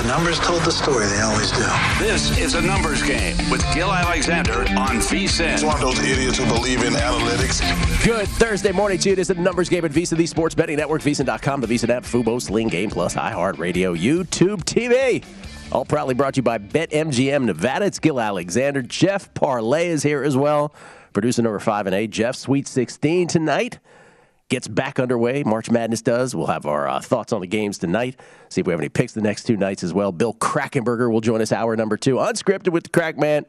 The numbers told the story. They always do. This is a numbers game with Gill Alexander on VSIN. It's one of those idiots who believe in analytics. Good Thursday morning to you. It is the numbers game at VSIN, the sports betting network, VSIN.com, the VSIN app, Fubo, Sling Game Plus, iHeartRadio, YouTube, TV. All proudly brought to you by BetMGM Nevada. It's Gill Alexander. Jeff Parles is here as well. Producer number five and eight, Jeff, Sweet 16 tonight gets back underway. March Madness does. We'll have our uh, thoughts on the games tonight. See if we have any picks the next two nights as well. Bill Krackomberger will join us hour number two, unscripted with the Krackman,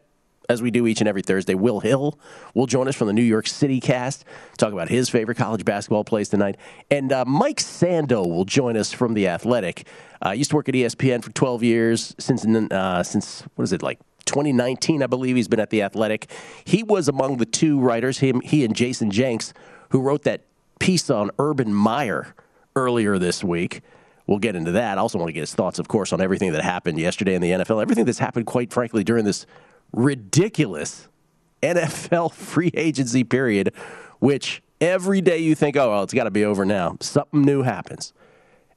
as we do each and every Thursday. Will Hill will join us from the New York City cast, talk about his favorite college basketball plays tonight. And uh, Mike Sando will join us from The Athletic. Uh, used to work at ESPN for 12 years, since, uh, since what is it, like 2019, I believe he's been at The Athletic. He was among the two writers, him, he and Jason Jenks, who wrote that piece on Urban Meyer earlier this week. We'll get into that. I also want to get his thoughts, of course, on everything that happened yesterday in the NFL, everything that's happened, quite frankly, during this ridiculous NFL free agency period, which every day you think, oh, well, it's got to be over now. Something new happens.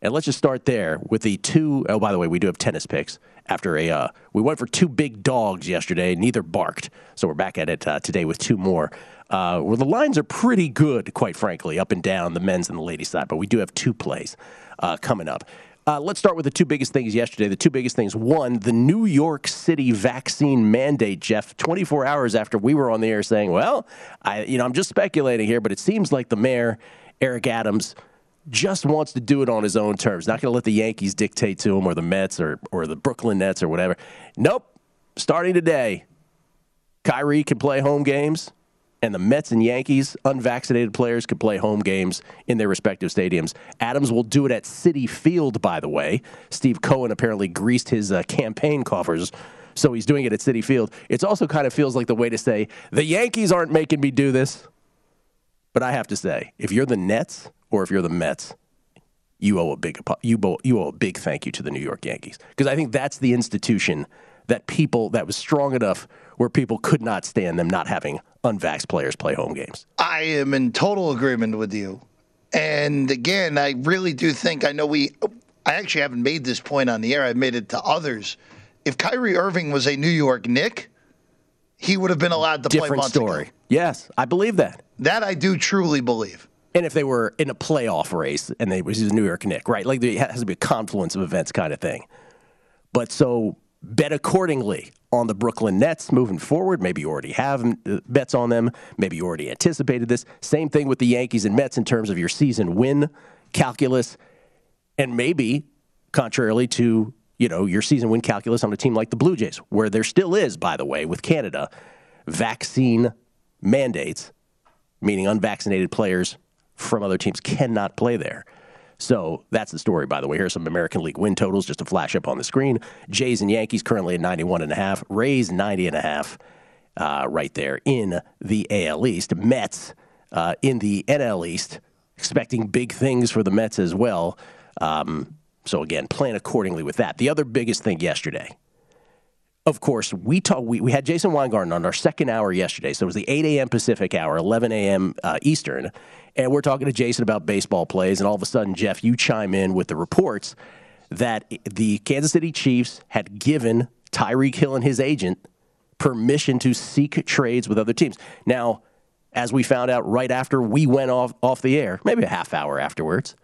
And let's just start there with the two. Oh, by the way, we do have tennis picks. After a, uh, we went for two big dogs yesterday. Neither barked, so we're back at it uh, today with two more uh, where the lines are pretty good, quite frankly, up and down the men's and the ladies' side. But we do have two plays uh, coming up. Uh, let's start with the two biggest things yesterday. The two biggest things. One, the New York City vaccine mandate, Jeff, 24 hours after we were on the air saying, well, I, you know, I'm just speculating here, but it seems like the mayor, Eric Adams, just wants to do it on his own terms. Not going to let the Yankees dictate to him or the Mets or, or the Brooklyn Nets or whatever. Nope. Starting today, Kyrie can play home games and the Mets and Yankees, unvaccinated players could play home games in their respective stadiums. Adams will do it at Citi Field, by the way. Steve Cohen apparently greased his uh, campaign coffers. So he's doing it at Citi Field. It also kind of feels like the way to say, the Yankees aren't making me do this. But I have to say, if you're the Nets or if you're the Mets, you owe a big you owe, you owe a big thank you to the New York Yankees because I think that's the institution that people that was strong enough where people could not stand them not having unvaxxed players play home games. I am in total agreement with you. And again, I really do think I know we I actually haven't made this point on the air. I've made it to others. If Kyrie Irving was a New York Knick, he would have been allowed to Different play months story. ago. Yes, I believe that. That I do truly believe. And if they were in a playoff race and they was a New York Knick, right? Like there has to be a confluence of events kind of thing. But so bet accordingly on the Brooklyn Nets moving forward. Maybe you already have uh, bets on them. Maybe you already anticipated this. Same thing with the Yankees and Mets in terms of your season win calculus. And maybe, contrarily to you know your season win calculus on a team like the Blue Jays, where there still is, by the way, with Canada, vaccine mandates, meaning unvaccinated players from other teams cannot play there. So that's the story, by the way. Here's some American League win totals just to flash up on the screen. Jays and Yankees currently at 91.5, Rays 90.5 uh, right there in the AL East. Mets uh, in the NL East, expecting big things for the Mets as well. Um, so again, plan accordingly with that. The other biggest thing yesterday, of course, we talk, we, we had Jason Weingarten on our second hour yesterday. So it was the 8 a.m. Pacific hour, 11 a.m. Uh, Eastern. And we're talking to Jason about baseball plays. And all of a sudden, Jeff, you chime in with the reports that the Kansas City Chiefs had given Tyreek Hill and his agent permission to seek trades with other teams. Now, as we found out right after we went off, off the air, maybe a half hour afterwards,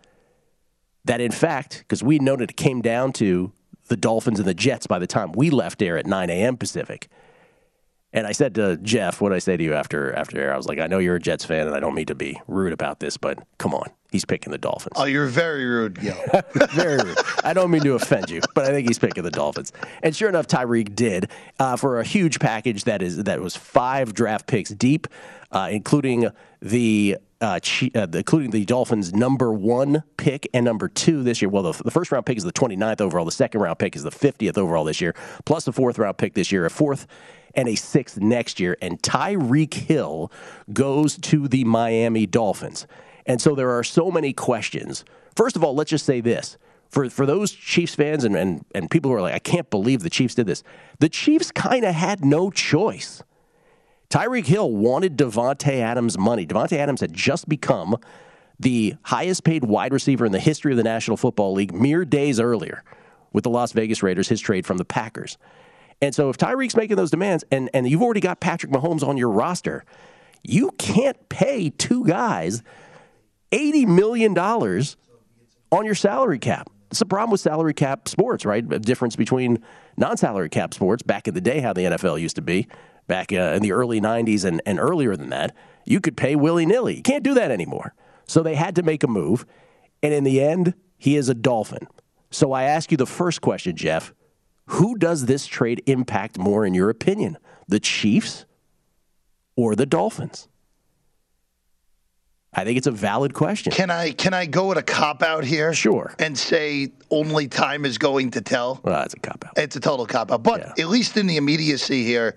that in fact, because we that it came down to the Dolphins and the Jets by the time we left air at 9 a.m. Pacific. And I said to Jeff, what did I say to you after after air? I was like, I know you're a Jets fan, and I don't mean to be rude about this, but come on, he's picking the Dolphins. Oh, you're very rude, yo. Very rude. I don't mean to offend you, but I think he's picking the Dolphins. And sure enough, Tyreek did uh, for a huge package that is that was five draft picks deep, uh, including the. Uh, uh, including the Dolphins' number one pick and number two this year. Well, the, the first round pick is the 29th overall. The second round pick is the 50th overall this year, plus the fourth round pick this year, a fourth and a sixth next year. And Tyreek Hill goes to the Miami Dolphins. And so there are so many questions. First of all, let's just say this. For, for those Chiefs fans and, and, and people who are like, I can't believe the Chiefs did this, the Chiefs kind of had no choice. Tyreek Hill wanted Davante Adams' money. Davante Adams had just become the highest paid wide receiver in the history of the National Football League mere days earlier with the Las Vegas Raiders, his trade from the Packers. And so if Tyreek's making those demands and, and you've already got Patrick Mahomes on your roster, you can't pay two guys $80 million on your salary cap. It's the problem with salary cap sports, right? The difference between non salary cap sports back in the day, how the NFL used to be, back uh, in the early 90s and, and earlier than that. You could pay willy nilly. You can't do that anymore. So they had to make a move. And in the end, he is a Dolphin. So I ask you the first question, Jeff. Who does this trade impact more, in your opinion? The Chiefs or the Dolphins? I think it's a valid question. Can I can I go with a cop out here? Sure. And say only time is going to tell. Well, that's a cop out. It's a total cop out. But Yeah. at least in the immediacy here,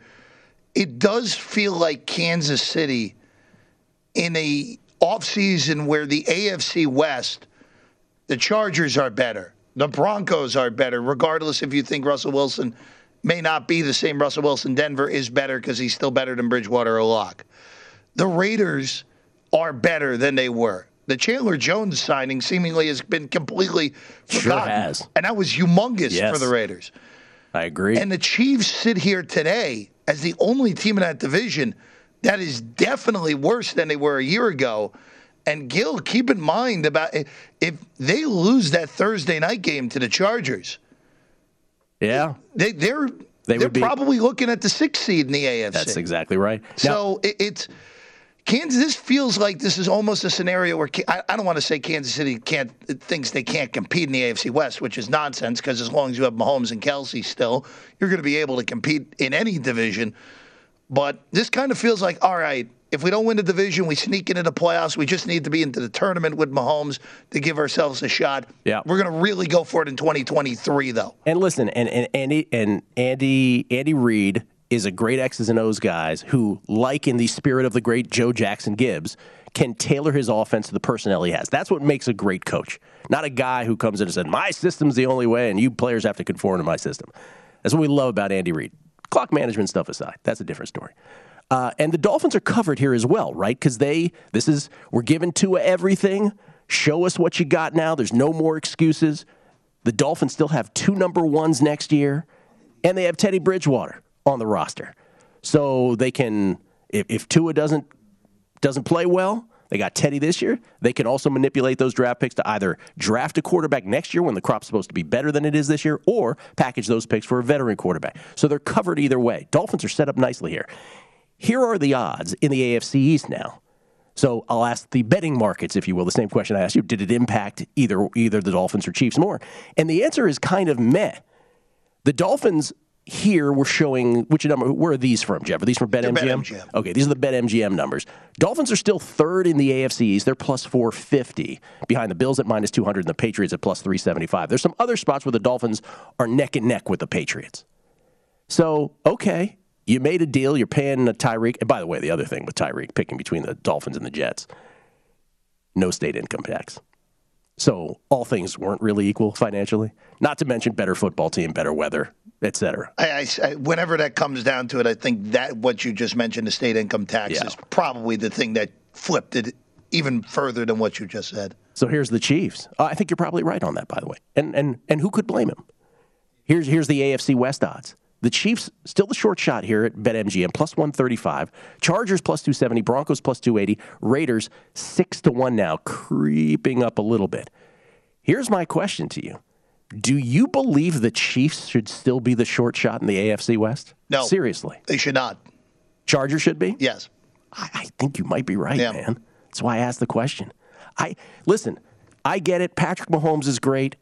it does feel like Kansas City in a offseason where the AFC West, the Chargers are better. The Broncos are better, regardless if you think Russell Wilson may not be the same Russell Wilson. Denver is better because he's still better than Bridgewater or Lock. The Raiders are better than they were. The Chandler Jones signing seemingly has been completely Sure forgotten. has. And that was humongous Yes. for the Raiders. I agree. And the Chiefs sit here today as the only team in that division that is definitely worse than they were a year ago. And Gill, keep in mind about if they lose that Thursday night game to the Chargers, yeah, they, they're They they are would be- probably looking at the sixth seed in the AFC. that's exactly right. Now, So it, it's Kansas. This feels like this is almost a scenario where I, I don't want to say Kansas City can't thinks they can't compete in the AFC West, which is nonsense because as long as you have Mahomes and Kelce still, you're going to be able to compete in any division. But this kind of feels like all right. If we don't win the division, we sneak into the playoffs. We just need to be into the tournament with Mahomes to give ourselves a shot. Yeah. we're going to really go for it in 2023, though. And listen, and, and Andy and Andy Andy Reid is a great X's and O's guys who, like in the spirit of the great Joe Jackson Gibbs, can tailor his offense to the personnel he has. That's what makes a great coach. Not a guy who comes in and says, My system's the only way, and you players have to conform to my system. That's what we love about Andy Reid. Clock management stuff aside, that's a different story. Uh, and the Dolphins are covered here as well, right? Because they, this is, we're giving Tua everything. Show us what you got now. There's no more excuses. The Dolphins still have two number ones next year, and they have Teddy Bridgewater on the roster. So they can, if, if Tua doesn't doesn't play well, they got Teddy this year. They can also manipulate those draft picks to either draft a quarterback next year when the crop's supposed to be better than it is this year, or package those picks for a veteran quarterback. So they're covered either way. Dolphins are set up nicely here. Here are the odds in the AFC East now. So I'll ask the betting markets, if you will, the same question I asked you. Did it impact either either the Dolphins or Chiefs more? And the answer is kind of meh. The Dolphins here we're showing which number where are these from, Jeff? Are these from BetMGM? BetMGM. Okay, these are the BetMGM numbers. Dolphins are still third in the AFC East. They're plus 450 behind the Bills at minus 200 and the Patriots at plus 375. There's some other spots where the Dolphins are neck and neck with the Patriots. So, okay, you made a deal. You're paying a Tyreek. And by the way, the other thing with Tyreek picking between the Dolphins and the Jets, no state income tax. So all things weren't really equal financially. Not to mention better football team, better weather, et cetera. I, I- whenever that comes down to it, I think that what you just mentioned, the state income tax, Yeah. is probably the thing that flipped it even further than what you just said. So here's the Chiefs. Uh, I think you're probably right on that, by the way. And and and who could blame him? Here's here's the AFC West odds. The Chiefs still the short shot here at BetMGM plus 135, Chargers plus 270, Broncos plus 280, Raiders 6 to 1 now, creeping up a little bit. Here's my question to you. Do you believe the Chiefs should still be the short shot in the AFC West? No. Seriously. They should not. Chargers should be? Yes. I, I think you might be right, Yeah. man. That's why I asked the question. I listen, I get it. Patrick Mahomes is great.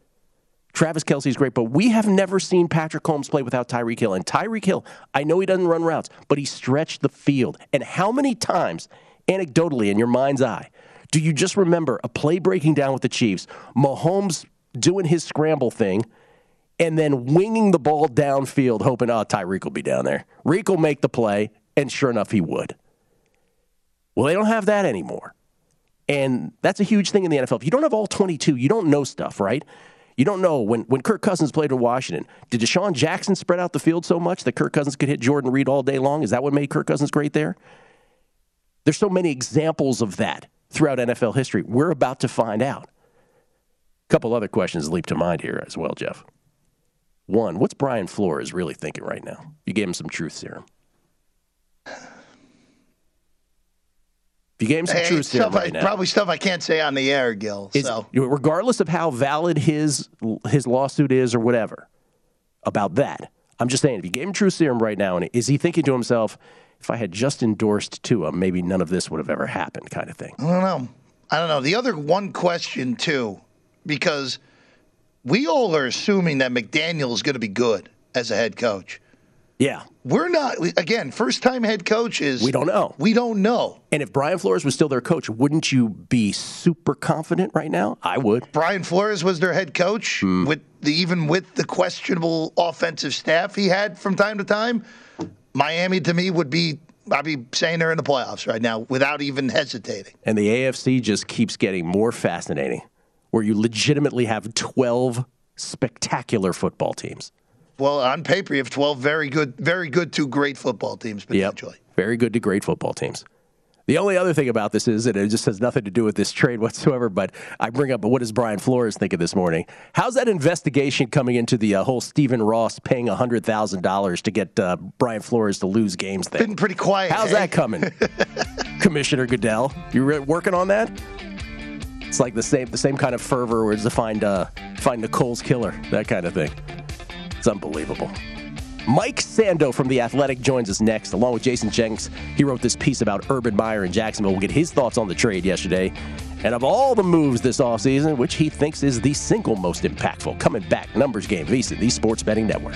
Travis Kelce is great, but we have never seen Patrick Holmes play without Tyreek Hill. And Tyreek Hill, I know he doesn't run routes, but he stretched the field. And how many times, anecdotally, in your mind's eye, do you just remember a play breaking down with the Chiefs, Mahomes doing his scramble thing, and then winging the ball downfield, hoping, oh, Tyreek will be down there. Reek will make the play, and sure enough, he would. Well, they don't have that anymore. And that's a huge thing in the NFL. If you don't have all 22, you don't know stuff, right? You don't know when, when Kirk Cousins played in Washington, did DeSean Jackson spread out the field so much that Kirk Cousins could hit Jordan Reed all day long? Is that what made Kirk Cousins great there? There's so many examples of that throughout NFL history. We're about to find out. Couple other questions leap to mind here as well, Jeff. One, what's Brian Flores really thinking right now? You gave him some truth serum. If you gave him some Hey, truth serum stuff I, right now, probably stuff I can't say on the air, Gill. so regardless of how valid his his lawsuit is or whatever about that, I'm just saying if you gave him truth serum right now, and is he thinking to himself, if I had just endorsed Tua, maybe none of this would have ever happened, kind of thing? I don't know. I don't know. The other one question too, because we all are assuming that McDaniel is going to be good as a head coach. Yeah, We're not. Again, first time head coach is we don't know. We don't know. And if Brian Flores was still their coach, wouldn't you be super confident right now? I would. Brian Flores was their head coach Hmm. with the even with the questionable offensive staff he had from time to time. Miami to me would be I'd be saying they're in the playoffs right now without even hesitating. And the AFC just keeps getting more fascinating, where you legitimately have 12 spectacular football teams. Well, on paper, you have 12 very good, very good to great football teams potentially. Very good to great football teams. The only other thing about this is, and it just has nothing to do with this trade whatsoever, but I bring up, but what does Brian Flores think of this morning? How's that investigation coming into the uh, whole Stephen Ross paying $100,000 to get uh, Brian Flores to lose games thing? Been pretty quiet. How's eh? that coming, Commissioner Goodell? You re- working on that? It's like the same the same kind of fervor where to find uh, find Nicole's killer, that kind of thing. It's unbelievable. Mike Sando from The Athletic joins us next, along with Jason Jenks. He wrote this piece about Urban Meyer in Jacksonville. We'll get his thoughts on the trade yesterday. And of all the moves this offseason, which he thinks is the single most impactful. Coming back, Numbers Game, VSIN, the Sports Betting Network.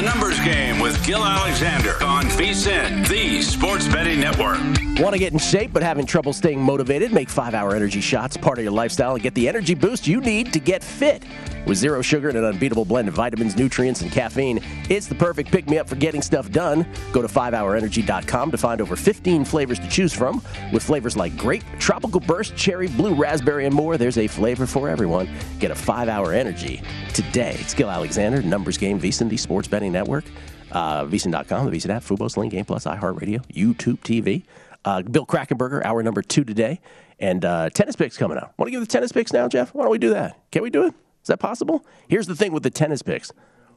The Numbers Game Gill Alexander on VSIN, the Sports Betting Network. Want to get in shape but having trouble staying motivated? Make five hour energy shots part of your lifestyle and get the energy boost you need to get fit. With zero sugar and an unbeatable blend of vitamins, nutrients, and caffeine, it's the perfect pick me up for getting stuff done. Go to 5hourenergy.com to find over 15 flavors to choose from. With flavors like grape, tropical burst, cherry, blue raspberry, and more, there's a flavor for everyone. Get a five hour energy today. It's Gil Alexander, Numbers Game, VSIN, the Sports Betting Network, uh, VSIN.com, the VSIN app, Fubo, Sling, Game Plus, iHeartRadio, YouTube TV. Uh, Bill Krackomberger, hour number two today. And uh, tennis picks coming up. Want to give the tennis picks now, Jeff? Why don't we do that? Can we do it? Is that possible? Here's the thing with the tennis picks.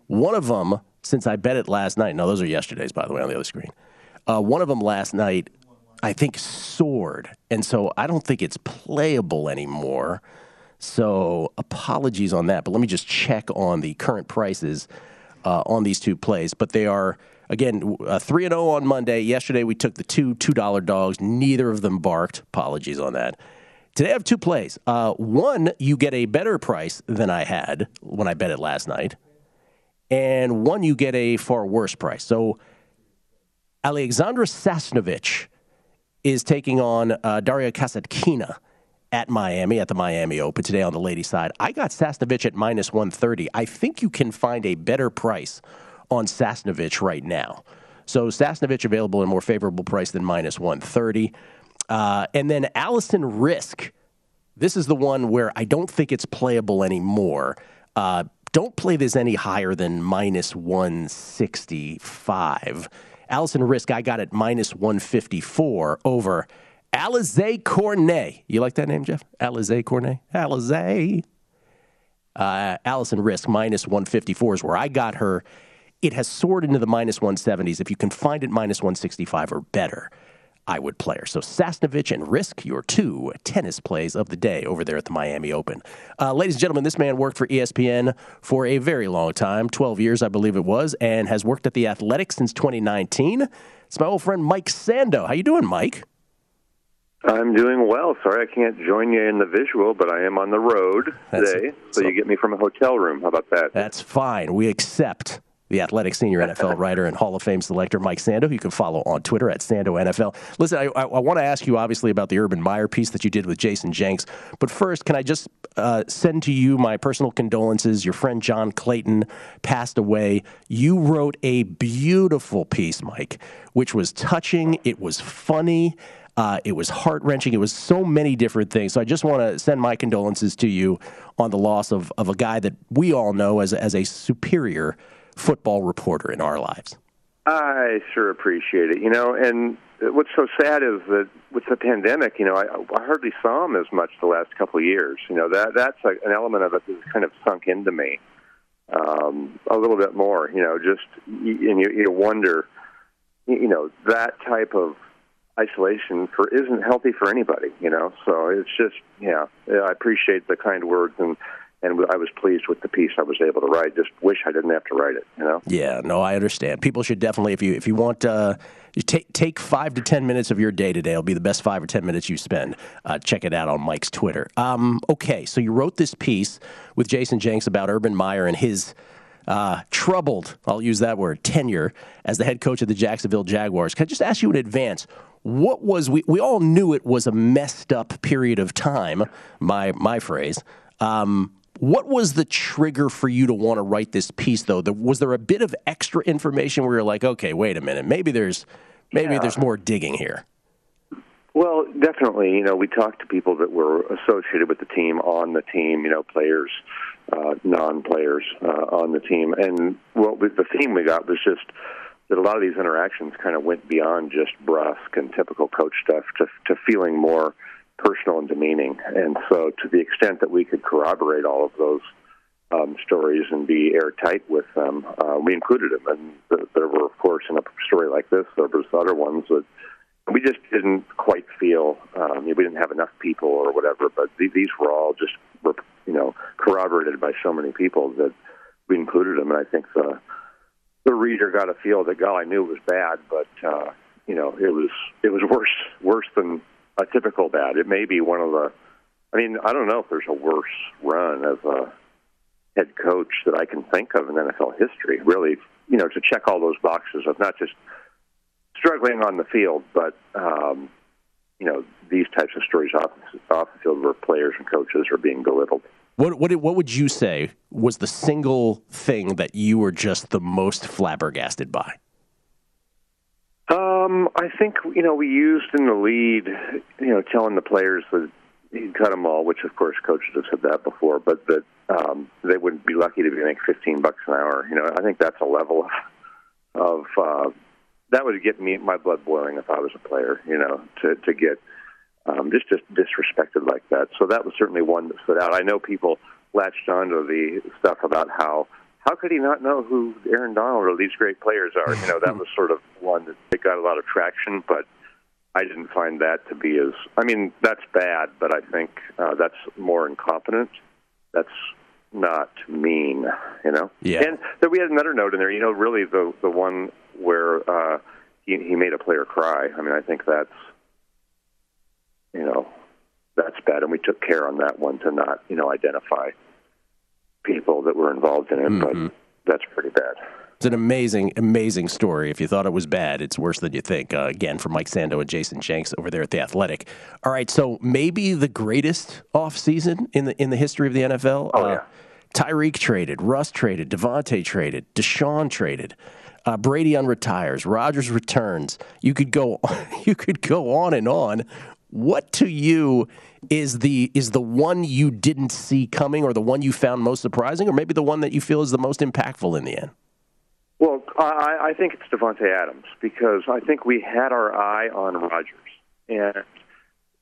One of them, since I bet it last night, no, those are yesterday's, by the way, on the other screen. Uh, one of them last night, I think, soared. And so I don't think it's playable anymore. So apologies on that, but let me just check on the current prices uh, on these two plays. But they are again three and zero on Monday. Yesterday we took the two two dollar dogs. Neither of them barked. Apologies on that. Today I have two plays. Uh, one, you get a better price than I had when I bet it last night, and one you get a far worse price. So Alexandra Sasnovich is taking on uh, Daria Kasatkina at Miami at the Miami Open today on the ladies' side. I got Sasnovich at minus 130. I think you can find a better price on Sasnovich right now. So Sasnovich available at a more favorable price than minus 130. Uh, and then Alison Riske. This is the one where I don't think it's playable anymore. Uh, don't play this any higher than minus 165. Alison Riske, I got at minus 154 over Alize Cornet. You like that name, Jeff? Alize Cornet? Alize. Uh, Alison Riske, minus 154 is where I got her. It has soared into the minus 170s. If you can find it minus 165 or better, I would play her. So Sasnovich and Riske, your two tennis plays of the day over there at the Miami Open. Uh, ladies and gentlemen, this man worked for ESPN for a very long time 12 years, I believe it was, and has worked at The Athletic since 2019. It's my old friend Mike Sando. How you doing, Mike? I'm doing well. Sorry I can't join you in the visual, but I am on the road That's- today, so you get me from a hotel room. How about that? That's fine. We accept the athletic senior NFL writer and Hall of Fame selector Mike Sando, you can follow on Twitter at Sando NFL. Listen, I, I, I want to ask you obviously about the Urban Meyer piece that you did with Jason Jenks, but first, can I just uh, send to you my personal condolences? Your friend John Clayton passed away. You wrote a beautiful piece, Mike, which was touching. It was funny. Uh, it was heart wrenching. It was so many different things. So I just want to send my condolences to you on the loss of, of a guy that we all know as, as a superior football reporter in our lives. I sure appreciate it. You know, and what's so sad is that with the pandemic, you know, I, I hardly saw him as much the last couple of years. You know, that that's a, an element of it that's kind of sunk into me um, a little bit more. You know, just and you, you wonder, you know, that type of isolation for isn't healthy for anybody. You know, so it's just yeah. I appreciate the kind words and and I was pleased with the piece I was able to write. Just wish I didn't have to write it. You know. Yeah, no, I understand. People should definitely, if you if you want, uh, take take five to ten minutes of your day today. It'll be the best five or ten minutes you spend. Uh, check it out on Mike's Twitter. Um, okay, so you wrote this piece with Jason Jenks about Urban Meyer and his uh, troubled, I'll use that word, tenure as the head coach of the Jacksonville Jaguars. Can I just ask you in advance? What was we? We all knew it was a messed up period of time. My my phrase. Um, what was the trigger for you to want to write this piece, though? Was there a bit of extra information where you're like, okay, wait a minute, maybe there's maybe Yeah. there's more digging here? Well, definitely. You know, we talked to people that were associated with the team, on the team. You know, players, uh, non-players uh, on the team, and what we, the theme we got was just that a lot of these interactions kind of went beyond just brusque and typical coach stuff to to feeling more personal and demeaning. And so, to the extent that we could corroborate all of those um, stories and be airtight with them, uh, we included them. And th- there were, of course, in a story like this, there was other ones that we just didn't quite feel um, we didn't have enough people or whatever. But th- these were all just you know corroborated by so many people that we included them. And I think the the reader got a feel that God, I knew it was bad, but uh, you know it was it was worse worse than a typical bad. It may be one of the. I mean, I don't know if there's a worse run of a head coach that I can think of in NFL history. Really, you know, to check all those boxes of not just struggling on the field, but um, you know these types of stories off off the field where players and coaches are being belittled. What what what would you say was the single thing that you were just the most flabbergasted by? Um, I think you know we used in the lead, you know, telling the players that he'd cut them all, which of course coaches have said that before, but that um, they wouldn't be lucky to be make fifteen bucks an hour. You know, I think that's a level of uh, that would get me my blood boiling if I was a player. You know, to to get um, just just disrespected like that. So that was certainly one that stood out. I know people latched onto the stuff about how how could he not know who Aaron Donald or these great players are? You know, that was sort of one that got a lot of traction. But I didn't find that to be as. I mean, that's bad, but I think uh, that's more incompetent. That's not mean, you know. Yeah. And then we had another note in there. You know, really the the one where uh, he he made a player cry. I mean, I think that's you know that's bad, and we took care on that one to not you know identify people that were involved in it, Mm-hmm. but that's pretty bad. It's an amazing, amazing story. If you thought it was bad, it's worse than you think. Uh, again, from Mike Sando and Jason Jenks over there at the Athletic. All right, so maybe the greatest offseason in the in the history of the NFL. Oh, uh, yeah. Tyreek traded, Russ traded, Davante traded, Deshaun traded, uh, Brady unretires, Rodgers returns. You could go, you could go on and on. What to you is the is the one you didn't see coming, or the one you found most surprising, or maybe the one that you feel is the most impactful in the end? Well, I, I think it's Davante Adams because I think we had our eye on Rodgers, and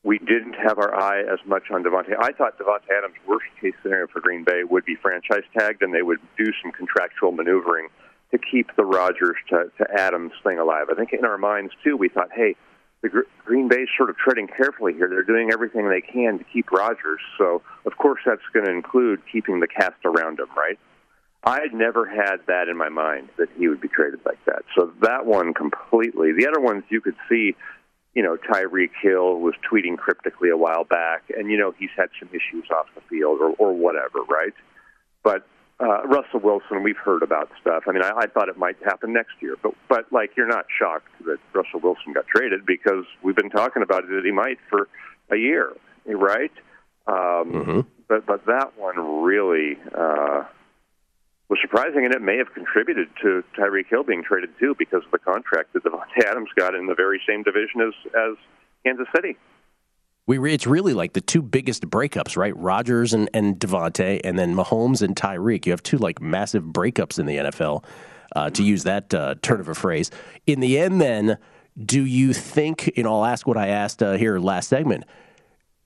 we didn't have our eye as much on Davante. I thought Davante Adams' worst case scenario for Green Bay would be franchise tagged, and they would do some contractual maneuvering to keep the Rodgers to, to Adams thing alive. I think in our minds too, we thought, hey, the Gr- Green Bay's sort of treading carefully here. They're doing everything they can to keep Rodgers, so of course that's going to include keeping the cast around him, right? I had never had that in my mind that he would be traded like that. So that one completely. The other ones you could see, you know, Tyreek Hill was tweeting cryptically a while back, and you know he's had some issues off the field or, or whatever, right? But uh, Russell Wilson, we've heard about stuff. I mean, I, I thought it might happen next year, but but like you're not shocked that Russell Wilson got traded because we've been talking about it that he might for a year, right? Um, But but that one really. Uh, was surprising, and it may have contributed to Tyreek Hill being traded too because of the contract that Davante Adams got in the very same division as as Kansas City. We re- it's really like the two biggest breakups, right? Rodgers and and Davante, and then Mahomes and Tyreek. You have two like massive breakups in the NFL, uh, to use that uh, turn of a phrase. In the end, then, do you think? And I'll ask what I asked uh, here last segment.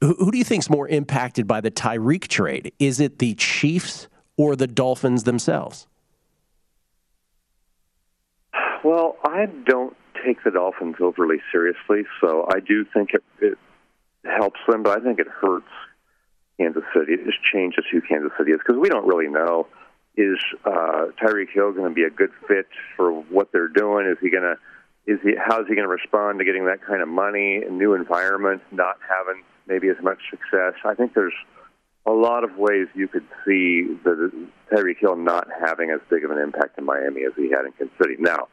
Who, who do you think's more impacted by the Tyreek trade? Is it the Chiefs or the Dolphins themselves? Well, I don't take the Dolphins overly seriously, so I do think it, it helps them, but I think it hurts Kansas City. It just changes who Kansas City is because we don't really know. Is uh, Tyreek Hill going to be a good fit for what they're doing? Is he going to is he how is he going to respond to getting that kind of money, a new environment, not having maybe as much success? I think there's a lot of ways you could see the Tyreek Hill not having as big of an impact in Miami as he had in Kansas City. Now,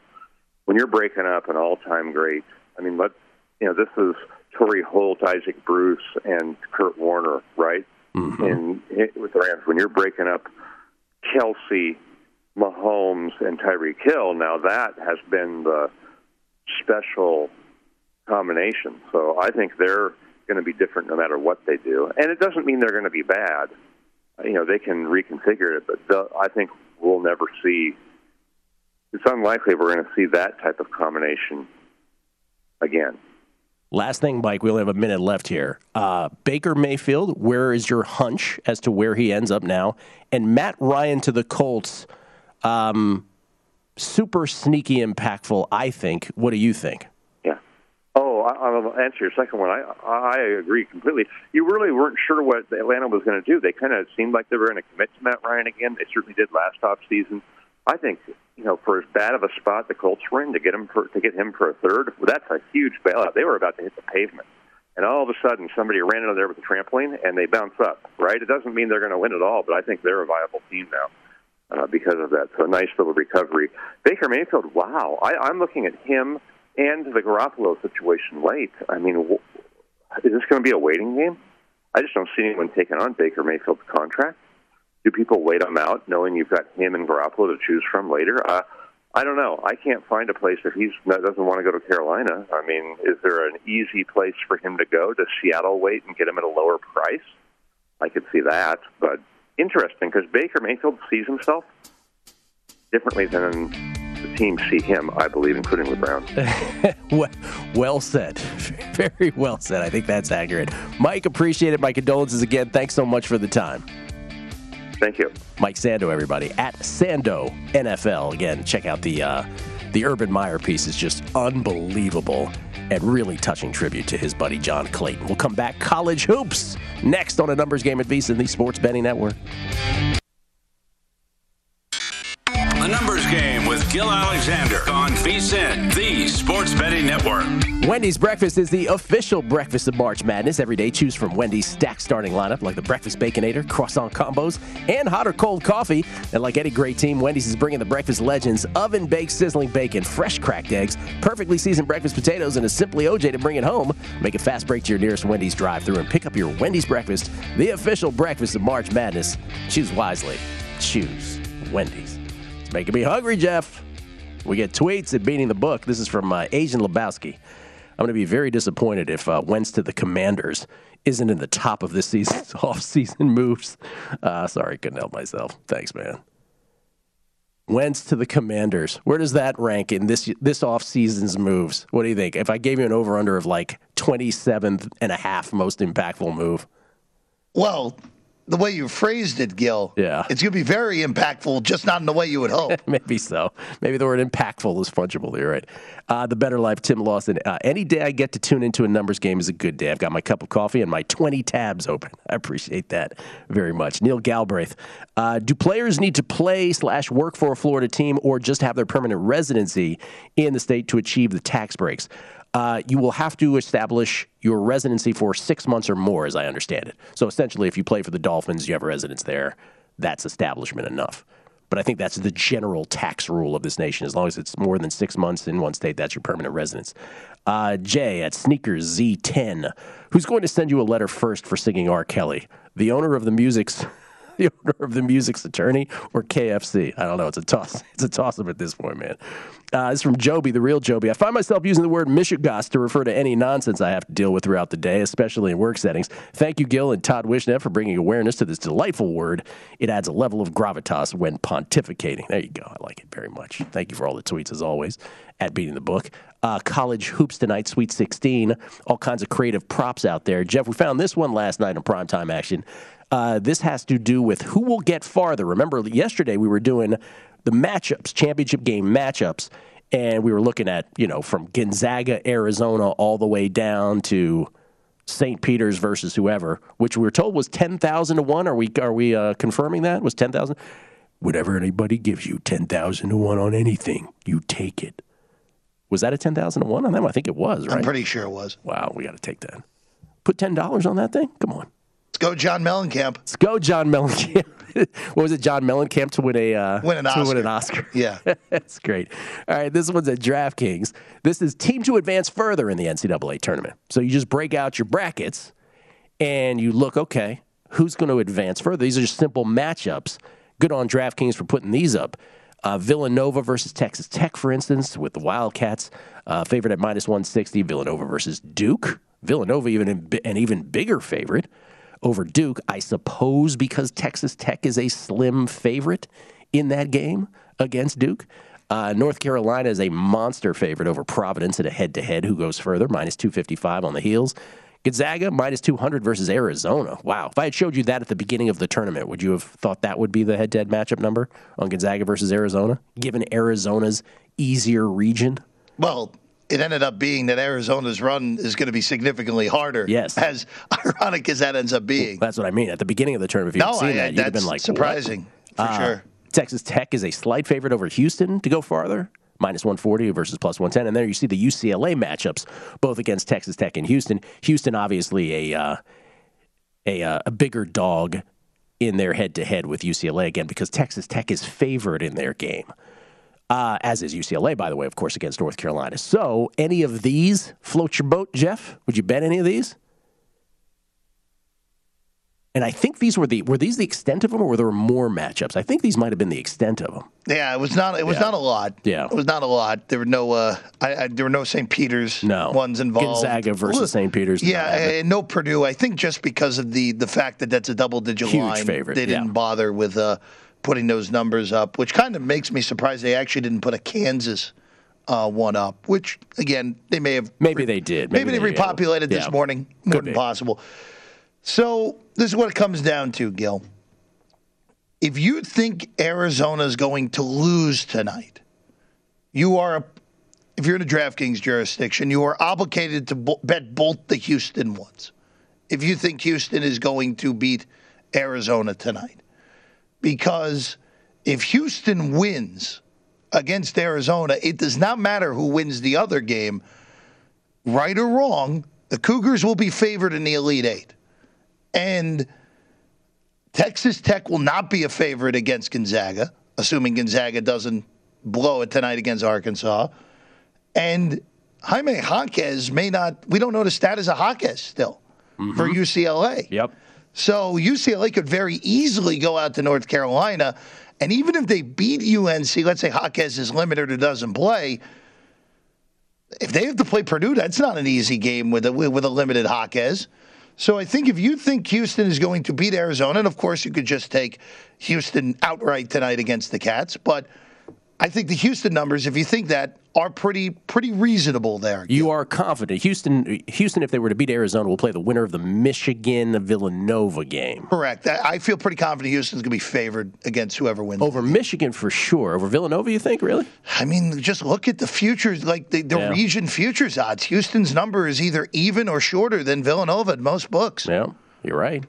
when you're breaking up an all-time great, I mean, let you know this is Torry Holt, Isaac Bruce, and Kurt Warner, right? Mm-hmm. And it, with the Rams, when you're breaking up Kelce, Mahomes, and Tyreek Hill, now that has been the special combination. So I think they're going to be different no matter what they do, and it doesn't mean they're going to be bad. Uh, you know, they can reconfigure it, but I think we'll never see. It's unlikely we're going to see that type of combination again. Last thing, Mike, we only have a minute left here. Uh, Baker Mayfield, where is your hunch as to where he ends up now? And Matt Ryan to the Colts, um, super sneaky impactful, I think. What do you think? Yeah. Oh, I'll answer your second one. I I agree completely. You really weren't sure what Atlanta was going to do. They kind of seemed like they were going to commit to Matt Ryan again. They certainly did last off season. I think you know for as bad of a spot the Colts were in to get him for, to get him for a third. Well, that's a huge bailout. They were about to hit the pavement, and all of a sudden somebody ran into there with a trampoline and they bounce up. Right? It doesn't mean they're going to win it all, but I think they're a viable team now. Uh, because of that, so a nice little recovery. Baker Mayfield, wow! I, I'm looking at him and the Garoppolo situation late. I mean, is this going to be a waiting game? I just don't see anyone taking on Baker Mayfield's contract. Do people wait him out, knowing you've got him and Garoppolo to choose from later? Uh, I don't know. I can't find a place if he doesn't want to go to Carolina. I mean, is there an easy place for him to go? Does Seattle wait and get him at a lower price? I could see that, but interesting because Baker Mayfield sees himself differently than the team see him. I believe, including the Browns. well said. Very well said. I think that's accurate. Mike, appreciate it. My condolences again. Thanks so much for the time. Thank you. Mike Sando, everybody, at Sando NFL. Again, check out the uh, The Urban Meyer piece is just unbelievable and really touching tribute to his buddy John Clayton. We'll come back college hoops next on a numbers game at VSIN, the Sports Betting Network. Gill Alexander on VSIN, the Sports Betting Network. Wendy's Breakfast is the official breakfast of March Madness. Every day, choose from Wendy's stacked starting lineup like the Breakfast Baconator, croissant combos, and hot or cold coffee. And like any great team, Wendy's is bringing the breakfast legends oven baked sizzling bacon, fresh cracked eggs, perfectly seasoned breakfast potatoes, and a simply OJ to bring it home. Make a fast break to your nearest Wendy's drive through and pick up your Wendy's Breakfast, the official breakfast of March Madness. Choose wisely. Choose Wendy's. Making me hungry, Jeff. We get tweets at Beating the Book. This is from uh, Asian Lebowski. I'm going to be very disappointed if uh, Wentz to the Commanders isn't in the top of this season's off-season moves. Uh, sorry, couldn't help myself. Thanks, man. Wentz to the Commanders. Where does that rank in this this off-season's moves? What do you think? If I gave you an over/under of like 27th and a half most impactful move, Well, the way you phrased it, Gill, Yeah. it's going to be very impactful, just not in the way you would hope. Maybe so. Maybe the word impactful is fungible. You're right. Uh, the Better Life, Tim Lawson. Uh, any day I get to tune into a numbers game is a good day. I've got my cup of coffee and my 20 tabs open. I appreciate that very much. Neil Galbraith. Uh, do players need to play slash work for a Florida team or just have their permanent residency in the state to achieve the tax breaks? Uh, you will have to establish your residency for six months or more, as I understand it. So essentially, if you play for the Dolphins, you have a residence there. That's establishment enough. But I think that's the general tax rule of this nation. As long as it's more than six months in one state, that's your permanent residence. Uh, Jay at Sneakers Z10. Who's going to send you a letter first for singing R. Kelly? The owner of the music's. The owner of the music's attorney or KFC? I don't know. It's a toss. It's a toss up at this point, man. Uh, is from Joby, the real Joby. I find myself using the word mishigas to refer to any nonsense I have to deal with throughout the day, especially in work settings. Thank you, Gill and Todd Wishnev, for bringing awareness to this delightful word. It adds a level of gravitas when pontificating. There you go. I like it very much. Thank you for all the tweets, as always, at Beating the Book. Uh, college hoops tonight, Sweet 16. All kinds of creative props out there. Jeff, we found this one last night in primetime action. Uh, this has to do with who will get farther. Remember, yesterday we were doing the matchups, championship game matchups, and we were looking at, you know, from Gonzaga, Arizona, all the way down to St. Peter's versus whoever, which we were told was 10,000 to 1. Are we, are we uh, confirming that? Was 10,000? Whatever anybody gives you, 10,000 to 1 on anything, you take it. Was that a 10,000 to 1 on them? I think it was, right? I'm pretty sure it was. wow, we got to take that. Put $10 on that thing? Come on. Let's go, John Mellencamp. Let's go, John Mellencamp. what was it, John Mellencamp to win a uh, Win an to win Oscar. an Oscar? Yeah. That's great. All right, this one's at DraftKings. This is team to advance further in the NCAA tournament. So you just break out your brackets and you look, okay, who's going to advance further? These are just simple matchups. Good on DraftKings for putting these up. Uh, Villanova versus Texas Tech, for instance, with the Wildcats, uh, favorite at minus 160. Villanova versus Duke. Villanova, even an even bigger favorite over Duke, I suppose because Texas Tech is a slim favorite in that game against Duke. Uh, North Carolina is a monster favorite over Providence in a head to head. Who goes further? Minus 255 on the heels. Gonzaga minus 200 versus Arizona. Wow. If I had showed you that at the beginning of the tournament, would you have thought that would be the head to head matchup number on Gonzaga versus Arizona, given Arizona's easier region? Well, it ended up being that Arizona's run is going to be significantly harder. Yes. As ironic as that ends up being. That's what I mean. At the beginning of the term, if you no, seen I, that, you'd have been like, what? surprising for Uh, sure. Texas Tech is a slight favorite over Houston to go farther, minus 140 versus plus 110. And there you see the UCLA matchups, both against Texas Tech and Houston. Houston, obviously, a, uh, a, uh, a bigger dog in their head to head with UCLA again because Texas Tech is favored in their game. Uh, as is UCLA, by the way, of course, against North Carolina. So, any of these float your boat, Jeff? Would you bet any of these? And I think these were the were these the extent of them, or were there more matchups? I think these might have been the extent of them. Yeah, it was not. It was Yeah. not a lot. Yeah. it was not a lot. There were no. Uh, I, I, there were no St. Peter's No ones involved. Gonzaga versus St. Peter's. Yeah, No, and no Purdue. I think just because of the the fact that that's a double digit Huge line, favorite, they didn't yeah. bother with uh, putting those numbers up, which kind of makes me surprised they actually didn't put a Kansas uh, one up. Which again, they may have. Maybe they did. Maybe, Maybe they, they- repopulated yeah. this morning. More Could than be. possible. So this is what it comes down to, Gill. If you think Arizona's going to lose tonight, you are, if you're in a DraftKings jurisdiction, you are obligated to bet both the Houston ones. If you think Houston is going to beat Arizona tonight, because if Houston wins against Arizona, it does not matter who wins the other game. Right or wrong, the Cougars will be favored in the Elite Eight. And Texas Tech will not be a favorite against Gonzaga, assuming Gonzaga doesn't blow it tonight against Arkansas. And Jaime Jaquez may not, we don't know the status of Jaquez still for mm-hmm. UCLA. Yep. So UCLA could very easily go out to North Carolina. And even if they beat UNC, let's say Jaquez is limited or doesn't play, if they have to play Purdue, that's not an easy game with a, with a limited Jaquez. So I think if you think Houston is going to beat Arizona, and of course you could just take Houston outright tonight against the Cats, but I think the Houston numbers, if you think that, are pretty pretty reasonable there. You are confident. Houston, Houston, if they were to beat Arizona, will play the winner of the Michigan Villanova game. Correct. I feel pretty confident Houston's going to be favored against whoever wins. Over Michigan for sure. Over Villanova, you think, really? I mean, just look at the futures, like the, the Yeah. region futures odds. Houston's number is either even or shorter than Villanova in most books. Yeah, you're right.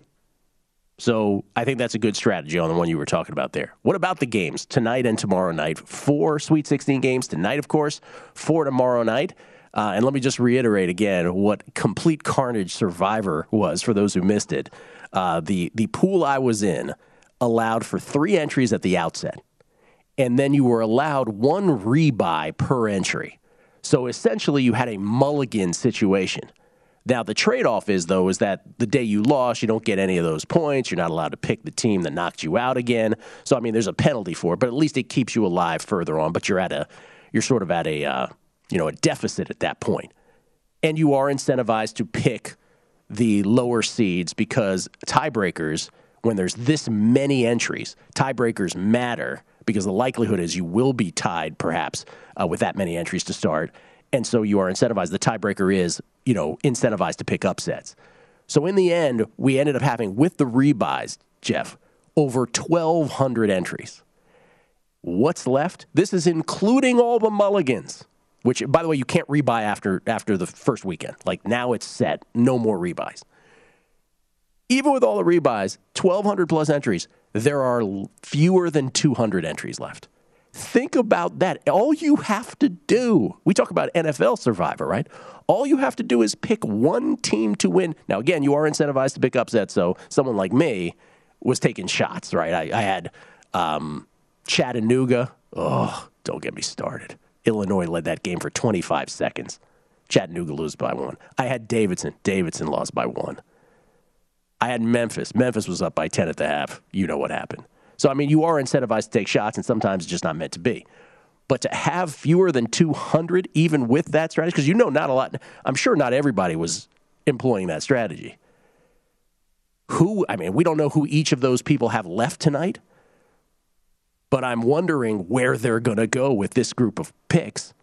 So I think that's a good strategy on the one you were talking about there. What about the games tonight and tomorrow night? Four Sweet 16 games tonight, of course, four tomorrow night. Uh, and let me just reiterate again what complete carnage Survivor was for those who missed it. Uh, the the pool I was in allowed for three entries at the outset, and then you were allowed one rebuy per entry. So essentially, you had a mulligan situation. Now the trade-off is though is that the day you lost, you don't get any of those points. You're not allowed to pick the team that knocked you out again. So I mean, there's a penalty for it, but at least it keeps you alive further on. But you're at a, you're sort of at a, uh, you know, a deficit at that point, and you are incentivized to pick the lower seeds because tiebreakers, when there's this many entries, tiebreakers matter because the likelihood is you will be tied perhaps uh, with that many entries to start. And so you are incentivized. The tiebreaker is, you know, incentivized to pick upsets. So in the end, we ended up having, with the rebuys, Jeff, over 1,200 entries. What's left? This is including all the mulligans, which, by the way, you can't rebuy after after the first weekend. Like now it's set, no more rebuys. Even with all the rebuys, 1,200 plus entries, there are fewer than 200 entries left. Think about that. All you have to do, we talk about NFL Survivor, right? All you have to do is pick one team to win. Now, again, you are incentivized to pick upsets. So someone like me was taking shots, right? I, I had um, Chattanooga. Oh, don't get me started. Illinois led that game for 25 seconds. Chattanooga lose by one. I had Davidson. Davidson lost by one. I had Memphis. Memphis was up by 10 at the half. You know what happened. So, I mean, you are incentivized to take shots, and sometimes it's just not meant to be. But to have fewer than 200, even with that strategy, because you know not a lot, I'm sure not everybody was employing that strategy. Who, I mean, we don't know who each of those people have left tonight, but I'm wondering where they're going to go with this group of picks.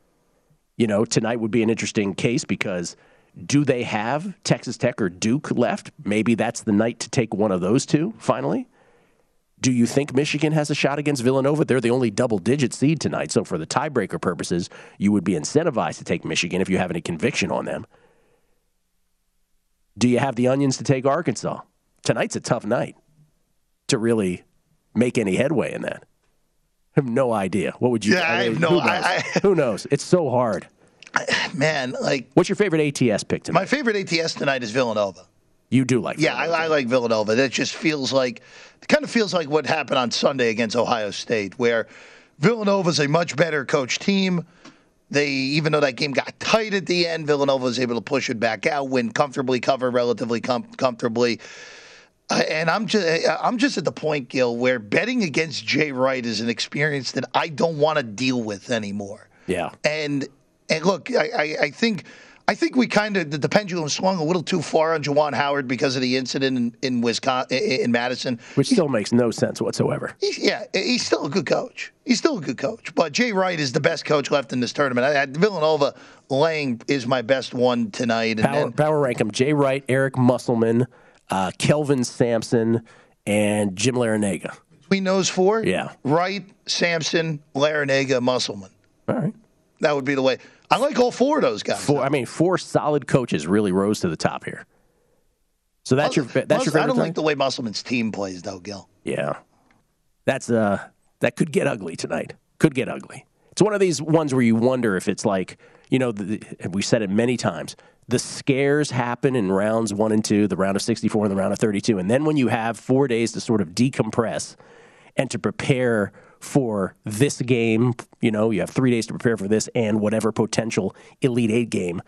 You know, tonight would be an interesting case because do they have Texas Tech or Duke left? Maybe that's the night to take one of those two finally. Do you think Michigan has a shot against Villanova? They're the only double digit seed tonight. So, for the tiebreaker purposes, you would be incentivized to take Michigan if you have any conviction on them. Do you have the onions to take Arkansas? Tonight's a tough night to really make any headway in that. I have no idea. What would you? Yeah, I have mean, no- Who knows? I- I- who knows? It's so hard. Man, like What's your favorite ATS pick tonight? my favorite ATS tonight is Villanova. You do like? Yeah, I, I like Villanova. That just feels like, it kind of feels like what happened on Sunday against Ohio State, where Villanova's a much better coach team. They, even though that game got tight at the end, Villanova was able to push it back out, win comfortably, cover relatively com- comfortably. Uh, And I'm just, I'm just at the point, Gill, where betting against Jay Wright is an experience that I don't want to deal with anymore. Yeah. And and look, I, I, I think I think we kind of the pendulum swung a little too far on Juwan Howard because of the incident in, in Wisconsin in Madison. Which still makes no sense whatsoever. He's, yeah, he's still a good coach. He's still a good coach. But Jay Wright is the best coach left in this tournament. I, I, Villanova laying is my best one tonight. And Power, then, power rank them: Jay Wright, Eric Musselman, uh, Kelvin Sampson, and Jim Larrañaga. between those four, Yeah. Wright, Sampson, Larrañaga, Musselman. All right. That would be the way. I like all four of those guys. Four, I mean, four solid coaches really rose to the top here. So that's your that's your favorite I don't like the way Musselman's team plays, though, Gill. Yeah. That's uh that could get ugly tonight. Could get ugly. It's one of these ones where you wonder if it's like, you know, the, we said it many times. The scares happen in rounds 1 and 2, the round of 64 and the round of 32, and then when you have 4 days to sort of decompress and to prepare for this game, you know, you have 3 days to prepare for this and whatever potential Elite 8 game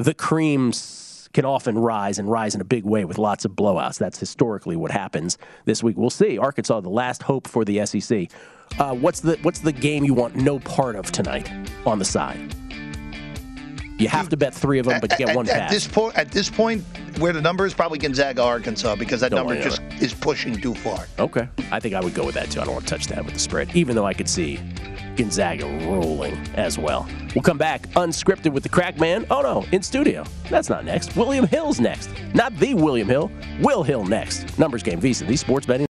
the creams can often rise and rise in a big way with lots of blowouts. That's historically what happens this week. We'll see. Arkansas, the last hope for the SEC. Uh, what's the what's the game you want no part of tonight on the side? You have to bet three of them, but you get at, one at pass. this point, at this point, where the number is probably Gonzaga, Arkansas, because that Don't number just about is pushing too far. Okay, I think I would go with that too. I don't want to touch that with the spread, even though I could see Gonzaga rolling as well. We'll come back unscripted with the Krackman. Oh no, in studio. That's not next. William Hill's next. Not the William Hill. Will Hill next. Numbers game VSIN. The sports betting.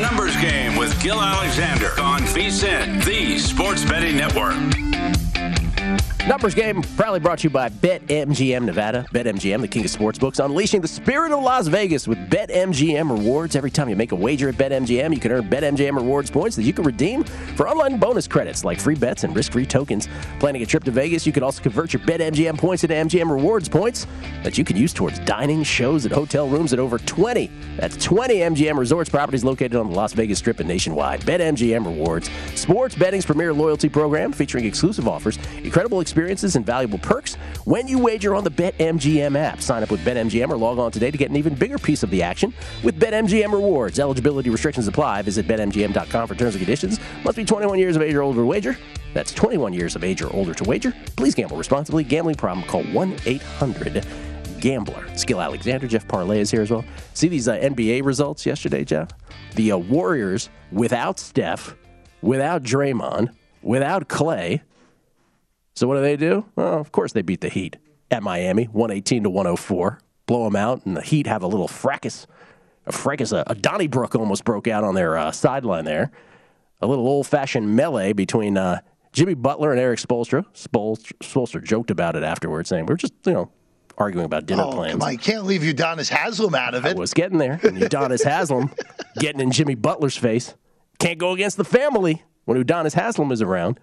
Numbers game with Gill Alexander on VSIN, the Sports Betting Network. Numbers game proudly brought to you by BetMGM Nevada. BetMGM, the king of sportsbooks, unleashing the spirit of Las Vegas with BetMGM rewards. Every time you make a wager at BetMGM, you can earn BetMGM rewards points that you can redeem for online bonus credits like free bets and risk-free tokens. Planning a trip to Vegas, you can also convert your BetMGM points into MGM rewards points that you can use towards dining, shows, and hotel rooms at over 20. That's 20 MGM resorts properties located on the Las Vegas Strip and nationwide. BetMGM rewards, sports betting's premier loyalty program featuring exclusive offers, incredible experiences, and valuable perks when you wager on the BetMGM app. Sign up with BetMGM or log on today to get an even bigger piece of the action with BetMGM rewards. Eligibility restrictions apply. Visit BetMGM.com for terms and conditions. Must be 21 years of age or older to wager. That's 21 years of age or older to wager. Please gamble responsibly. Gambling problem? Call 1 800 Gambler. Skill Alexander, Jeff Parles is here as well. See these uh, NBA results yesterday, Jeff? The uh, Warriors without Steph, without Draymond, without Clay. So what do they do? Well, of course they beat the Heat at Miami, 118 to 104. Blow them out, and the Heat have a little fracas. A fracas, a, a Donnybrook almost broke out on their uh, sideline there. A little old-fashioned melee between uh, Jimmy Butler and Erik Spoelstra. Spoelstra. Spoelstra joked about it afterwards, saying, we're just, you know, arguing about dinner Oh, plans. come on. You can't leave Udonis Haslem out of I it. was getting there. And Udonis Haslem getting in Jimmy Butler's face. Can't go against the family when Udonis Haslem is around.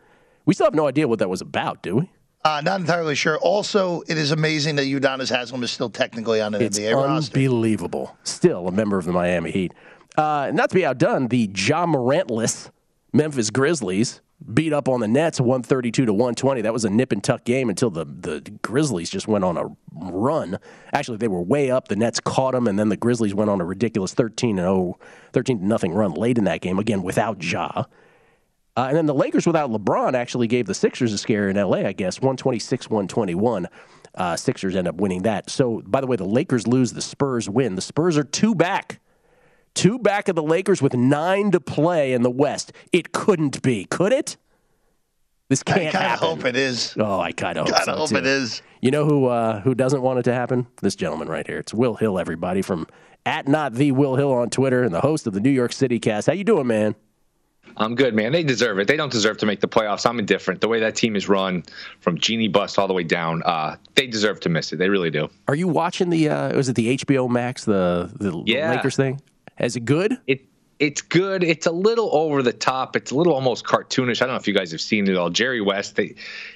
We still have no idea what that was about, do we? Uh, not entirely sure. Also, it is amazing that Udonis Haslem is still technically on an It's NBA roster. unbelievable. Still a member of the Miami Heat. Uh, not to be outdone, the Ja Morantless Memphis Grizzlies beat up on the Nets 132 to 120. That was a nip and tuck game until the, the Grizzlies just went on a run. Actually, they were way up. The Nets caught them, and then the Grizzlies went on a ridiculous 13 0, 13 to nothing run late in that game, again without Ja. Uh, and then the Lakers without LeBron actually gave the Sixers a scare in LA, I guess, 126 121. Uh, Sixers end up winning that. So, by the way, the Lakers lose, the Spurs win. The Spurs are two back. Two back of the Lakers with nine to play in the West. It couldn't be, could it? This can't of happen. hope it is. Oh, I kind of hope so hope it is. You know who uh, who doesn't want it to happen? This gentleman right here. It's Will Hill, everybody from at not the Will Hill on Twitter and the host of the New York City Cast. How you doing, man? I'm good, man. They deserve it. They don't deserve to make the playoffs. I'm indifferent. The way that team is run, from Jeanie Buss all the way down, uh, they deserve to miss it. They really do. Are you watching the? Uh, was it the HBO Max the the, yeah. Lakers thing? Is it good? It it's good. It's a little over the top. It's a little almost cartoonish. I don't know if you guys have seen it all. Jerry West, they,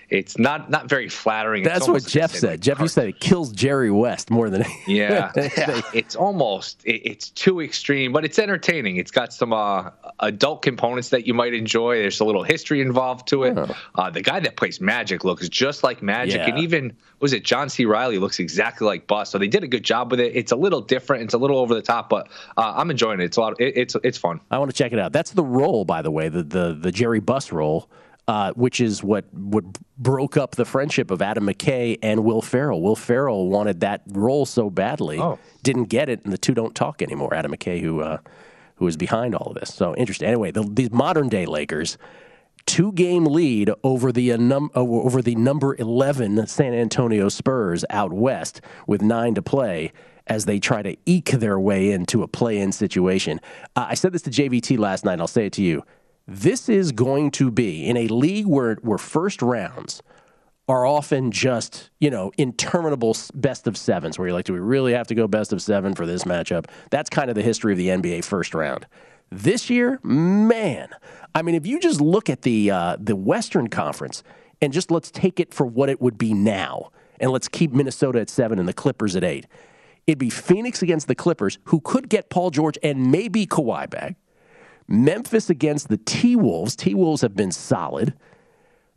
it's not not very flattering. That's what Jeff said. Like Jeff, you said it kills Jerry West more than yeah. it's almost it, it's too extreme, but it's entertaining. It's got some uh, adult components that you might enjoy. There's a little history involved to it. Oh. Uh, the guy that plays Magic looks just like Magic, yeah. and even was it John C. Reilly looks exactly like Buss. So they did a good job with it. It's a little different. It's a little over the top, but uh, I'm enjoying it. It's a lot. Of, it, it's it's fun. I want to check it out. That's the role, by the way, the the the Jerry Buss role uh, which is what what broke up the friendship of Adam McKay and Will Ferrell. Will Ferrell wanted that role so badly, oh. didn't get it, and the two don't talk anymore. Adam McKay, who uh, who is behind all of this, so interesting. Anyway, the, these modern day Lakers. Two game lead over the uh, num- over the number eleven San Antonio Spurs out west with nine to play as they try to eke their way into a play in situation. Uh, I said this to JVT last night. I'll say it to you. This is going to be in a league where, where first rounds are often just, you know, interminable best of sevens where you're like, do we really have to go best of seven for this matchup? That's kind of the history of the NBA first round. This year, man, I mean, if you just look at the uh, the Western Conference and just let's take it for what it would be now, and let's keep Minnesota at seven and the Clippers at eight. It'd be Phoenix against the Clippers, who could get Paul George and maybe Kawhi back. Memphis against the T Wolves. T Wolves have been solid.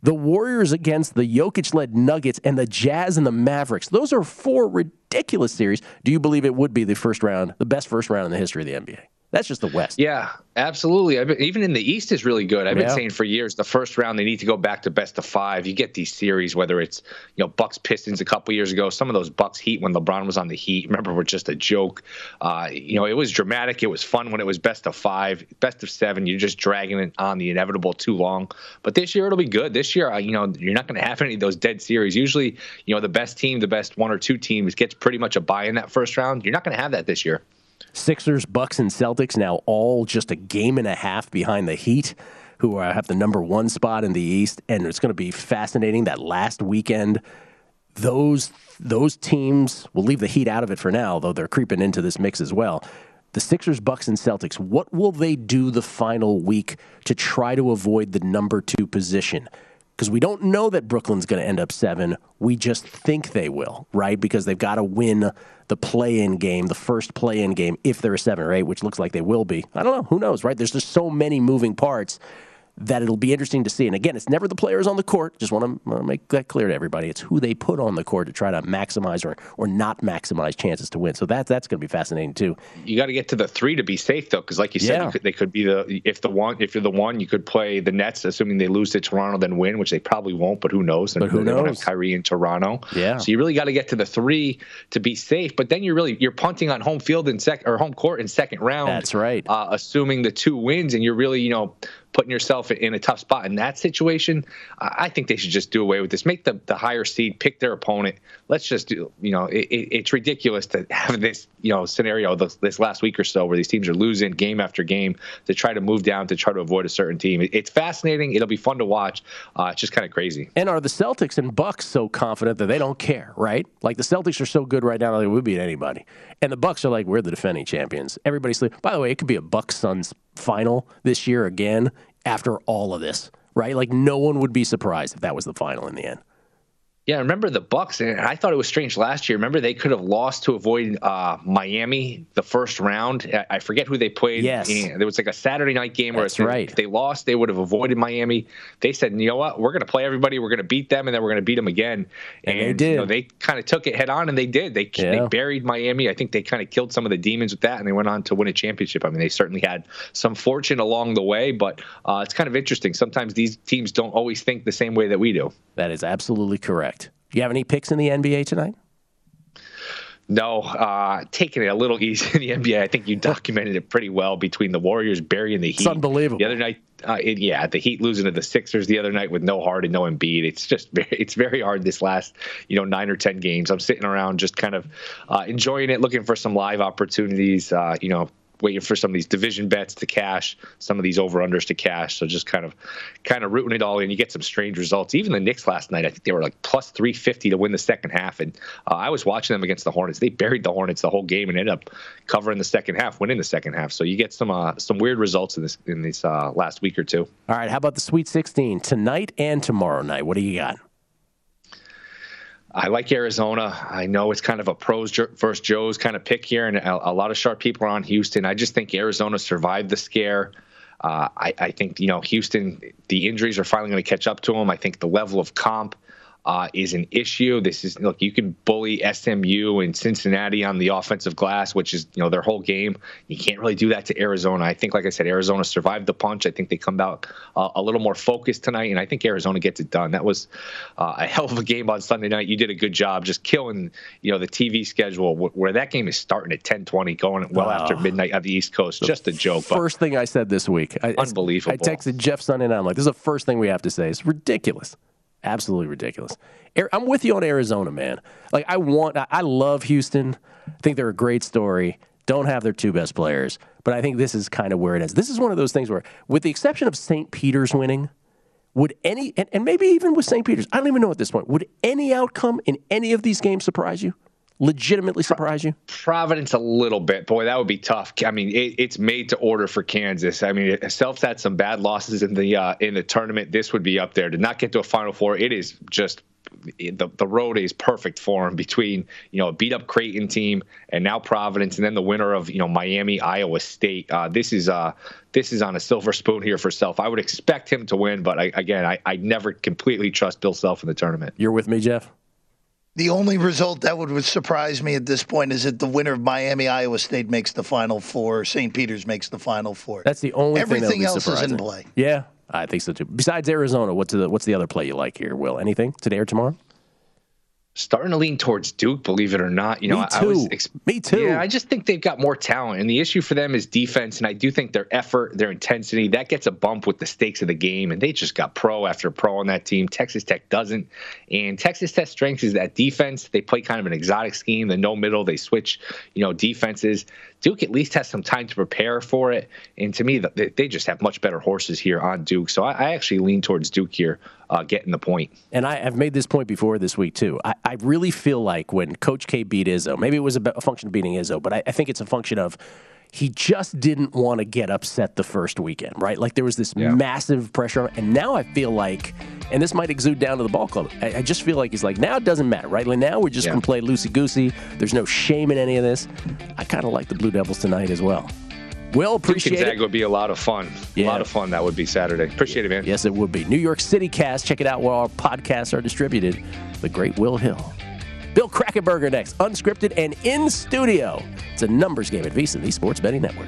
The Warriors against the Jokic led Nuggets and the Jazz and the Mavericks. Those are four ridiculous series. Do you believe it would be the first round, the best first round in the history of the NBA? That's just the West. Yeah, absolutely. Been, even in the East is really good. I've been saying for years the first round they need to go back to best of five. You get these series whether it's you know Bucks Pistons a couple years ago, some of those Bucks Heat when LeBron was on the Heat. Remember were just a joke. Uh, you know it was dramatic. It was fun when it was best of five, best of seven. You're just dragging it on the inevitable too long. But this year it'll be good. This year uh, you know you're not going to have any of those dead series. Usually you know the best team, the best one or two teams gets pretty much a bye in that first round. You're not going to have that this year. Sixers, Bucks, and Celtics now all just a game and a half behind the Heat, who uh, have the number one spot in the East, and it's going to be fascinating that last weekend. Those those teams will leave the Heat out of it for now, though they're creeping into this mix as well. The Sixers, Bucks, and Celtics. What will they do the final week to try to avoid the number two position? Because we don't know that Brooklyn's going to end up seven. We just think they will, right? Because they've got to win the play-in game, the first play-in game, if they're a seven or eight, which looks like they will be. I don't know. Who knows, right? There's just so many moving parts that it'll be interesting to see. And again, it's never the players on the court. Just want to make that clear to everybody. It's who they put on the court to try to maximize or, or not maximize chances to win. So that, that's going to be fascinating too. You got to get to the three to be safe though, because like you said, yeah. you could, they could be the if the one if you're the one, you could play the Nets, assuming they lose to Toronto, then win, which they probably won't. But who knows? But who knows? Don't have Kyrie in Toronto. Yeah. So you really got to get to the three to be safe. But then you're really you're punting on home field in second or home court in second round. That's right. Uh, assuming the two wins, and you're really you know putting yourself in a tough spot in that situation, I think they should just do away with this. Make the, the higher seed pick their opponent. Let's just do, you know, it, it's ridiculous to have this, you know, scenario this, this, last week or so where these teams are losing game after game to try to move down to try to avoid a certain team. It's fascinating. It'll be fun to watch. Uh, it's just kind of crazy. And are the Celtics and Bucks so confident that they don't care, right? Like the Celtics are so good right now, they would beat anybody. And the Bucks are like, we're the defending champions. Everybody's sleep. By the way, it could be a Bucks Suns final this year again after all of this, right? Like no one would be surprised if that was the final in the end. Yeah, remember the Bucks, and I thought it was strange last year. Remember they could have lost to avoid uh, Miami the first round. I forget who they played. Yes, there was like a Saturday night game where That's right. if they lost, they would have avoided Miami. They said, you know what, we're going to play everybody, we're going to beat them, and then we're going to beat them again. And, and they did. You know, they kind of took it head on, and they did. They yeah. they buried Miami. I think they kind of killed some of the demons with that, and they went on to win a championship. I mean, they certainly had some fortune along the way, but uh, it's kind of interesting. Sometimes these teams don't always think the same way that we do. That is absolutely correct. Do you have any picks in the NBA tonight? No, uh, taking it a little easy in the NBA. I think you documented it pretty well between the Warriors burying the Heat. It's unbelievable. The other night, uh, it, yeah, the Heat losing to the Sixers the other night with no Harden, and no Embiid. It's just very, it's very hard this last you know nine or ten games. I'm sitting around just kind of uh, enjoying it, looking for some live opportunities. Uh, you know, waiting for some of these division bets to cash, some of these over unders to cash. So just kind of kind of rooting it all in. You get some strange results. Even the Knicks last night, I think they were like plus 350 to win the second half. And uh, I was watching them against the Hornets. They buried the Hornets the whole game and ended up covering the second half, winning the second half. So you get some uh, some weird results in this in this uh, last week or two. All right, how about the Sweet 16 tonight and tomorrow night? What do you got? I like Arizona. I know it's kind of a pros versus Joe's kind of pick here, and a, a lot of sharp people are on Houston. I just think Arizona survived the scare. Uh, I, I, think you know Houston. The injuries are finally going to catch up to them. I think the level of comp uh, is an issue. This is look, you can bully SMU and Cincinnati on the offensive glass, which is you know their whole game. You can't really do that to Arizona. I think, like I said, Arizona survived the punch. I think they come out uh, a little more focused tonight, and I think Arizona gets it done. That was uh, a hell of a game on Sunday night. You did a good job just killing you know the TV schedule where that game is starting at 10:20, going well after midnight on the East Coast. Just a joke. First thing I said this week, I, unbelievable. I texted Jeff Sunday night. I'm like, this is the first thing we have to say. It's ridiculous. Absolutely ridiculous. I'm with you on Arizona, man. Like I want, I love Houston. I think they're a great story. Don't have their two best players, but I think this is kind of where it is. This is one of those things where, with the exception of St. Peter's winning, would any, and, and maybe even with St. Peter's, I don't even know at this point, would any outcome in any of these games surprise you? Legitimately surprise you? Providence a little bit. Boy, that would be tough. I mean, it, it's made to order for Kansas. I mean, Self's had some bad losses in the uh, in the tournament. This would be up there to not get to a Final Four. It is just the the road is perfect for him between you know a beat up Creighton team and now Providence and then the winner of you know Miami Iowa State. Uh, this is uh this is on a silver spoon here for Self. I would expect him to win, but I, again, I, I never completely trust Bill Self in the tournament. You're with me, Jeff. The only result that would, surprise me at this point is that the winner of Miami Iowa State makes the Final Four. St. Peter's makes the Final Four. That's the only everything else surprising. is in play. Yeah, I think so too. Besides Arizona, what's the what's the other play you like here? Will anything today or tomorrow? Starting to lean towards Duke, believe it or not. You know, Me too. I was ex- Me too. Yeah, I just think they've got more talent, and the issue for them is defense. And I do think their effort, their intensity, that gets a bump with the stakes of the game. And they just got pro after pro on that team. Texas Tech doesn't, and Texas Tech's strength is that defense. They play kind of an exotic scheme, the no middle. They switch, you know, defenses. Duke at least has some time to prepare for it. And to me, they just have much better horses here on Duke. So I actually lean towards Duke here, uh, getting the point. And I, have made this point before this week too. I, I, really feel like when Coach K beat Izzo, maybe it was a, a function of beating Izzo, but I, I think it's a function of he just didn't want to get upset the first weekend, right? Like there was this yeah. massive pressure, on and now I feel like, and this might exude down to the ball club. I, I just feel like he's like now it doesn't matter, right? Like now we're just yeah. gonna play loosey goosey. There's no shame in any of this. I kind of like the Blue Devils tonight as well. Will appreciate Gonzaga it. would be a lot of fun. Yeah. A lot of fun that would be Saturday. Appreciate it, man. Yes, it would be. New York City Cast. Check it out where our podcasts are distributed. The Great Will Hill. Bill Krackomberger next, unscripted and in studio. It's a numbers game at VSiN, the Sports Betting Network.